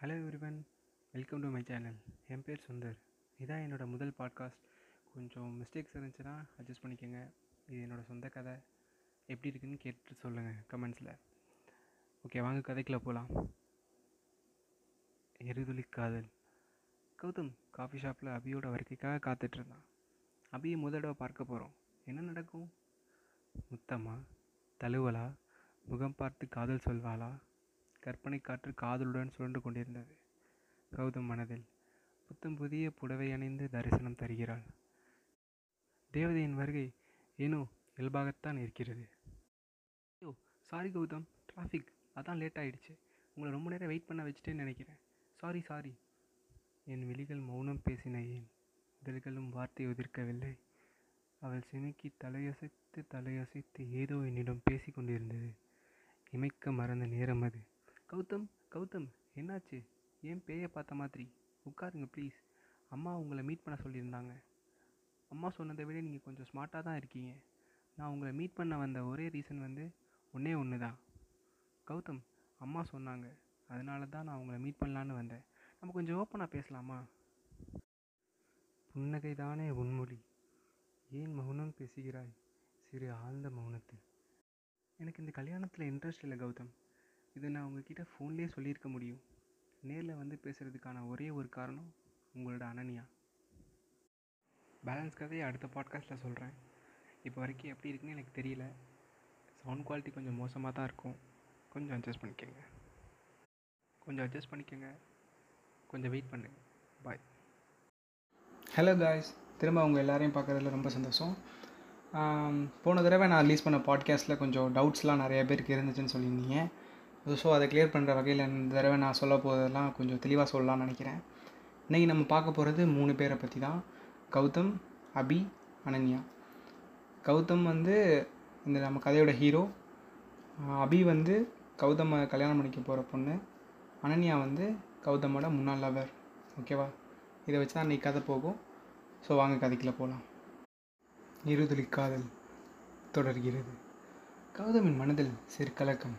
Hello everyone welcome to my channel என் பேர் சுந்தர். இதான் என்னோடய முதல் பாட்காஸ்ட் கொஞ்சம் மிஸ்டேக்ஸ் இருந்துச்சுன்னா அட்ஜஸ்ட் பண்ணிக்கோங்க. இது என்னோடய சொந்த கதை. எப்படி இருக்குன்னு கேட்டு சொல்லுங்கள் கமெண்ட்ஸில் ஓகே வாங்க கதைக்குள்ளே போகலாம் எருதுளி காதல். கௌதம் காஃபி ஷாப்பில் அபியோட வருகைக்காக காத்துட்ருந்தான் அபியை முதல் தடவை பார்க்க போகிறோம் என்ன நடக்கும்? முத்தம்மா? தழுவலா? முகம் பார்த்து காதல் சொல்வாளா? கற்பனை காற்று காதலுடன் சுழன்று கொண்டிருந்தது. கௌதம் மனதில் புத்தம் புதிய புடவை அணிந்து தரிசனம் தருகிறாள். தேவதையின் வருகை ஏனோ இயல்பாகத்தான் இருக்கிறது. ஐயோ சாரி கௌதம் டிராஃபிக் அதான் லேட் ஆயிடுச்சு. உங்களை ரொம்ப நேரம் வெயிட் பண்ண வச்சுட்டேன்னு நினைக்கிறேன். சாரி சாரி என் விழிகள் மௌனம் பேசின ஏன்? இதழ்களும் வார்த்தை உதிர்க்கவில்லை. அவள் சிமிக்கி தலையசைத்து தலையசைத்து ஏதோ என்னிடம் பேசி கொண்டிருந்தது. இமைக்க மறந்த நேரம் அது. கௌதம் கௌதம் என்னாச்சு? ஏன் பேயை பார்த்த மாதிரி? உட்காருங்க ப்ளீஸ் அம்மா உங்களை மீட் பண்ண சொல்லியிருந்தாங்க. அம்மா சொன்னதை விட நீங்கள் கொஞ்சம் ஸ்மார்ட்டாக தான் இருக்கீங்க. நான் உங்களை மீட் பண்ண வந்த ஒரே ரீசன் வந்து ஒன்றே ஒன்று தான். கௌதம் அம்மா சொன்னாங்க. அதனால தான் நான் உங்களை மீட் பண்ணலான்னு வந்தேன். நம்ம கொஞ்சம் ஓப்பனாக பேசலாமா? புன்னகை தானே உன்மொழி. ஏன் மௌனம் பேசுகிறாய்? சிறு ஆழ்ந்த மௌனத்தில். எனக்கு இந்த கல்யாணத்தில் இன்ட்ரெஸ்ட் இல்லை கௌதம். இதை நான் உங்ககிட்ட ஃபோன்லேயே சொல்லியிருக்க முடியும். நேரில் வந்து பேசுகிறதுக்கான ஒரே ஒரு காரணம் உங்களோட அனன்யா. பேலன்ஸ் கதையை அடுத்த பாட்காஸ்ட்டில் சொல்கிறேன் இப்போ வரைக்கும் எப்படி இருக்குன்னு எனக்கு தெரியல. சவுண்ட் குவாலிட்டி கொஞ்சம் மோசமாக தான் இருக்கும். கொஞ்சம் அட்ஜஸ்ட் பண்ணிக்கோங்க. கொஞ்சம் அட்ஜஸ்ட் பண்ணிக்கோங்க. கொஞ்சம் வெயிட் பண்ணுங்க பாய் ஹலோ காய்ஸ் திரும்ப அவங்க எல்லாரையும் பார்க்குறதுல ரொம்ப சந்தோஷம். போன தடவை நான் ரிலீஸ் பண்ண பாட்காஸ்ட்டில் கொஞ்சம் டவுட்ஸ்லாம் நிறைய பேருக்கு இருந்துச்சுன்னு சொல்லியிருந்தீங்க. ஸோ அதை கிளியர் பண்ணுற வகையில் இந்த தடவை நான் சொல்ல போகிறதெல்லாம் கொஞ்சம் தெளிவாக சொல்லலாம்னு நினைக்கிறேன். இன்றைக்கி நம்ம பார்க்க போகிறது மூணு பேரை பற்றி தான். கௌதம் அபி அனன்யா. கௌதம் வந்து இந்த நம்ம கதையோட ஹீரோ அபி வந்து கௌதமை கல்யாணம் பண்ணிக்க போகிற பொண்ணு. அனன்யா வந்து கௌதமோட முன்னாள் லவர் ஓகேவா இதை வச்சு தான் இன்றைக்கி கதை போகும். ஸோ வாங்க கதைக்குள்ளே போகலாம் இருதுளி காதல் தொடர்கிறது. கௌதமின் மனதில் சிறு கலக்கம்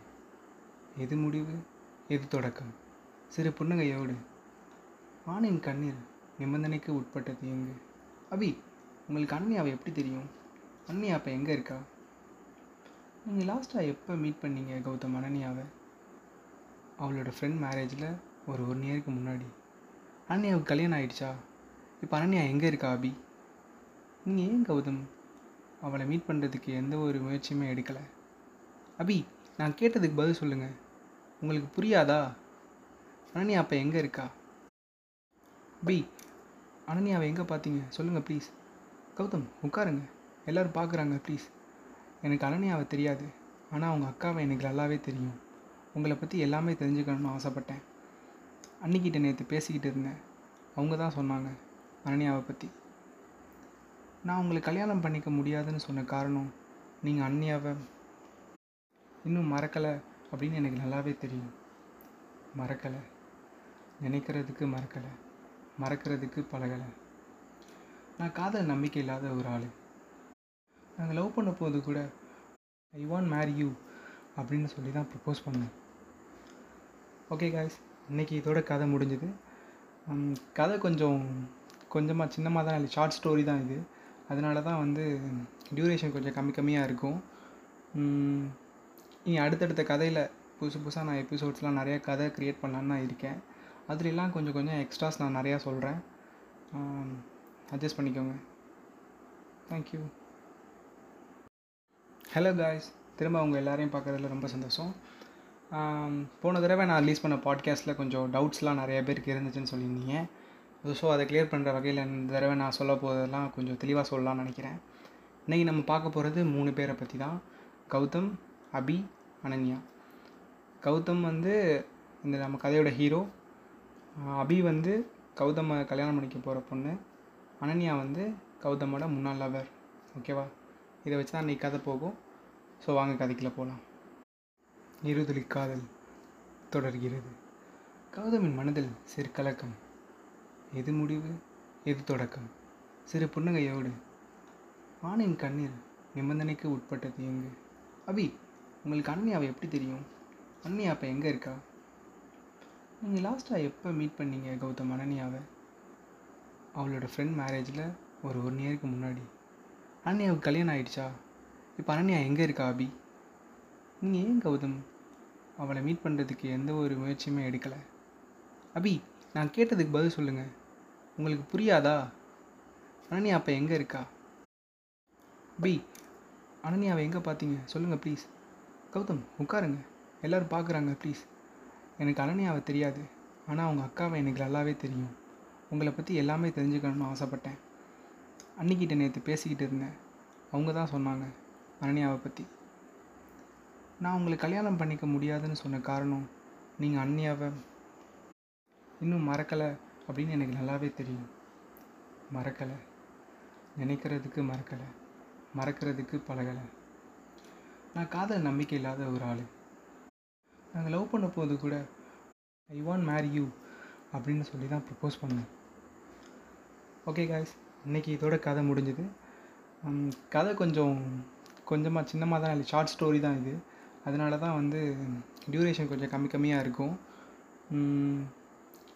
எது முடிவு எது தொடக்கம்? சிறு புன்னகையோடு ஆணின் கண்ணீர் நிபந்தனைக்கு உட்பட்டது எங்கு? அபி உங்களுக்கு அண்ணியாவை எப்படி தெரியும்? அண்ணியா அப்போ எங்கே இருக்கா? நீங்கள் லாஸ்ட்டாக எப்போ மீட் பண்ணீங்க கௌதம் அனன்யாவை? அவளோட ஃப்ரெண்ட் மேரேஜில் ஒரு ஒன் இயருக்கு முன்னாடி. அனன்யாவுக்கு கல்யாணம் ஆயிடுச்சா? இப்போ அனன்யா எங்கே இருக்கா அபி? நீங்கள் ஏன் கௌதம் அவளை மீட் பண்ணுறதுக்கு எந்த ஒரு முயற்சியுமே எடுக்கலை? அபி நான் கேட்டதுக்கு பதில் சொல்லுங்கள் உங்களுக்கு புரியாதா? அனன்யா அப்போ எங்கே இருக்கா? பி அனன்யாவை எங்கே பார்த்தீங்க சொல்லுங்கள் ப்ளீஸ் கௌதம் உட்காருங்க. எல்லோரும் பார்க்குறாங்க ப்ளீஸ் எனக்கு அனன்யாவை தெரியாது. ஆனால் அவங்க அக்காவை எனக்கு நல்லாவே தெரியும். உங்களை பற்றி எல்லாமே தெரிஞ்சுக்கணும்னு ஆசைப்பட்டேன். அன்னிக்கிட்ட நேற்று பேசிக்கிட்டு இருந்தேன். அவங்க தான் சொன்னாங்க அனன்யாவை பற்றி நான் உங்களை கல்யாணம் பண்ணிக்க முடியாதுன்னு சொன்ன காரணம் நீங்கள் அன்னியாவை இன்னும் மறக்கலை. அப்படின்னு எனக்கு நல்லாவே தெரியும். மறக்கலை. நினைக்கிறதுக்கு மறக்கலை. மறக்கிறதுக்கு பழகலை. நான் காதல் நம்பிக்கை இல்லாத ஒரு ஆள். நாங்கள் லவ் பண்ண போது கூட ஐ வாண்ட் மேரி யூ அப்படின்னு சொல்லி தான் ப்ரப்போஸ் பண்ணேன். ஓகே காய்ஸ் இன்னைக்கு இதோட கதை முடிஞ்சுது. கதை கொஞ்சம் கொஞ்சமாக சின்னமாக தான் இல்லை ஷார்ட் ஸ்டோரி தான் இது. அதனால தான் வந்து டியூரேஷன் கொஞ்சம் கம்மி கம்மியாக இருக்கும். இனி அடுத்தடுத்த கதையில் புதுசு புதுசாக நான் எபிசோட்ஸ்லாம் நிறைய கதை க்ரியேட் பண்ணலான்னு தான் இருக்கேன். அதுலலாம் கொஞ்சம் கொஞ்சம் எக்ஸ்ட்ராஸ் நான் நிறையா சொல்கிறேன் அட்ஜஸ்ட் பண்ணிக்கோங்க. தேங்க்யூ ஹலோ காய்ஸ் திரும்ப அவங்க எல்லாரையும் பார்க்குறதுல ரொம்ப சந்தோஷம். போன தடவை நான் ரிலீஸ் பண்ண பாட்காஸ்ட்டில் கொஞ்சம் டவுட்ஸ்லாம் நிறைய பேருக்கு இருந்துச்சுன்னு சொல்லியிருந்தீங்க. ஸோ அதை கிளியர் பண்ணுற வகையில் இந்த தடவை நான் சொல்ல போகிறதெல்லாம் கொஞ்சம் தெளிவாக சொல்லலாம்னு நினைக்கிறேன். இன்றைக்கி நம்ம பார்க்க போகிறது மூணு பேரை பற்றி தான் கௌதம் அபி அனன்யா. கௌதம் வந்து இந்த நம்ம கதையோட ஹீரோ அபி வந்து கௌதமை கல்யாணம் பண்ணிக்க போகிற பொண்ணு. அனன்யா வந்து கௌதமோட முன்னாள் லவர் ஓகேவா இதை வச்சு தான் இன்றைக்கி கதை போகும். ஸோ வாங்க கதைக்குள்ளே போகலாம் இருதுளி காதல் தொடர்கிறது. கௌதமின் மனதில் சிறு கலக்கம் எது முடிவு? எது தொடக்கம்? சிறு புன்னகையோடு. ஆணின் கண்ணீர் நிபந்தனைக்கு உட்பட்டது எங்கு? அபி உங்களுக்கு அண்ணியாவை எப்படி தெரியும்? அண்ணியா அப்போ எங்கே இருக்கா? நீங்கள் லாஸ்ட்டாக எப்போ மீட் பண்ணீங்க கௌதம் அனன்யாவை? அவளோட ஃப்ரெண்ட் மேரேஜில் ஒரு ஒன் இயருக்கு முன்னாடி. அனன்யாவுக்கு கல்யாணம் ஆயிடுச்சா? இப்போ அனன்யா எங்கே இருக்கா அபி? நீங்கள் ஏன் கௌதம் அவளை மீட் பண்ணுறதுக்கு எந்த ஒரு முயற்சியுமே எடுக்கலை? அபி நான் கேட்டதுக்கு பதில் சொல்லுங்கள் உங்களுக்கு புரியாதா? அனன்யா அப்போ எங்கே இருக்கா? அபி அனன்யாவை எங்கே பார்த்தீங்க சொல்லுங்கள் ப்ளீஸ் கௌதம் உட்காருங்க. எல்லோரும் பார்க்குறாங்க ப்ளீஸ் எனக்கு அனன்யாவை தெரியாது. ஆனால் அவங்க அக்காவை எனக்கு நல்லாவே தெரியும். உங்களை பற்றி எல்லாமே தெரிஞ்சுக்கணும்னு ஆசைப்பட்டேன். அன்னிக்கிட்ட நேற்று பேசிக்கிட்டு இருந்தேன். அவங்க தான் சொன்னாங்க அனன்யாவை பற்றி நான் உங்களை கல்யாணம் பண்ணிக்க முடியாதுன்னு சொன்ன காரணம் நீங்கள் அன்னியாவை இன்னும் மறக்கலை அப்படின்னு எனக்கு நல்லாவே தெரியும். மறக்கலை. நினைக்கிறதுக்கு மறக்கலை. மறக்கிறதுக்கு பழகலை. நான் காதல் நம்பிக்கை இல்லாத ஒரு ஆள். நாங்கள் லவ் பண்ண போது கூட ஐ வாண்ட் மேரி யூ அப்படின்னு சொல்லி தான் ப்ரப்போஸ் பண்ணேன் ஓகே காய்ஸ் இன்றைக்கி இதோட கதை முடிஞ்சுது. கதை கொஞ்சம் கொஞ்சமாக சின்னமாக தான் இல்லை ஷார்ட் ஸ்டோரி தான் இது. அதனால தான் வந்து டியூரேஷன் கொஞ்சம் கம்மி கம்மியாக இருக்கும்.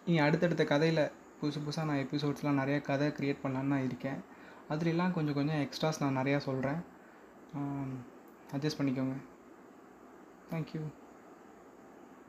இனி அடுத்தடுத்த கதையில் புதுசு புதுசாக நான் எபிசோட்ஸ்லாம் நிறையா கதை க்ரியேட் பண்ணலான்னு தான் இருக்கேன். அதுலலாம் கொஞ்சம் கொஞ்சம் எக்ஸ்ட்ராஸ் நான் நிறையா சொல்கிறேன் அட்ஜஸ்ட் பண்ணிக்கோங்க. தேங்க்யூ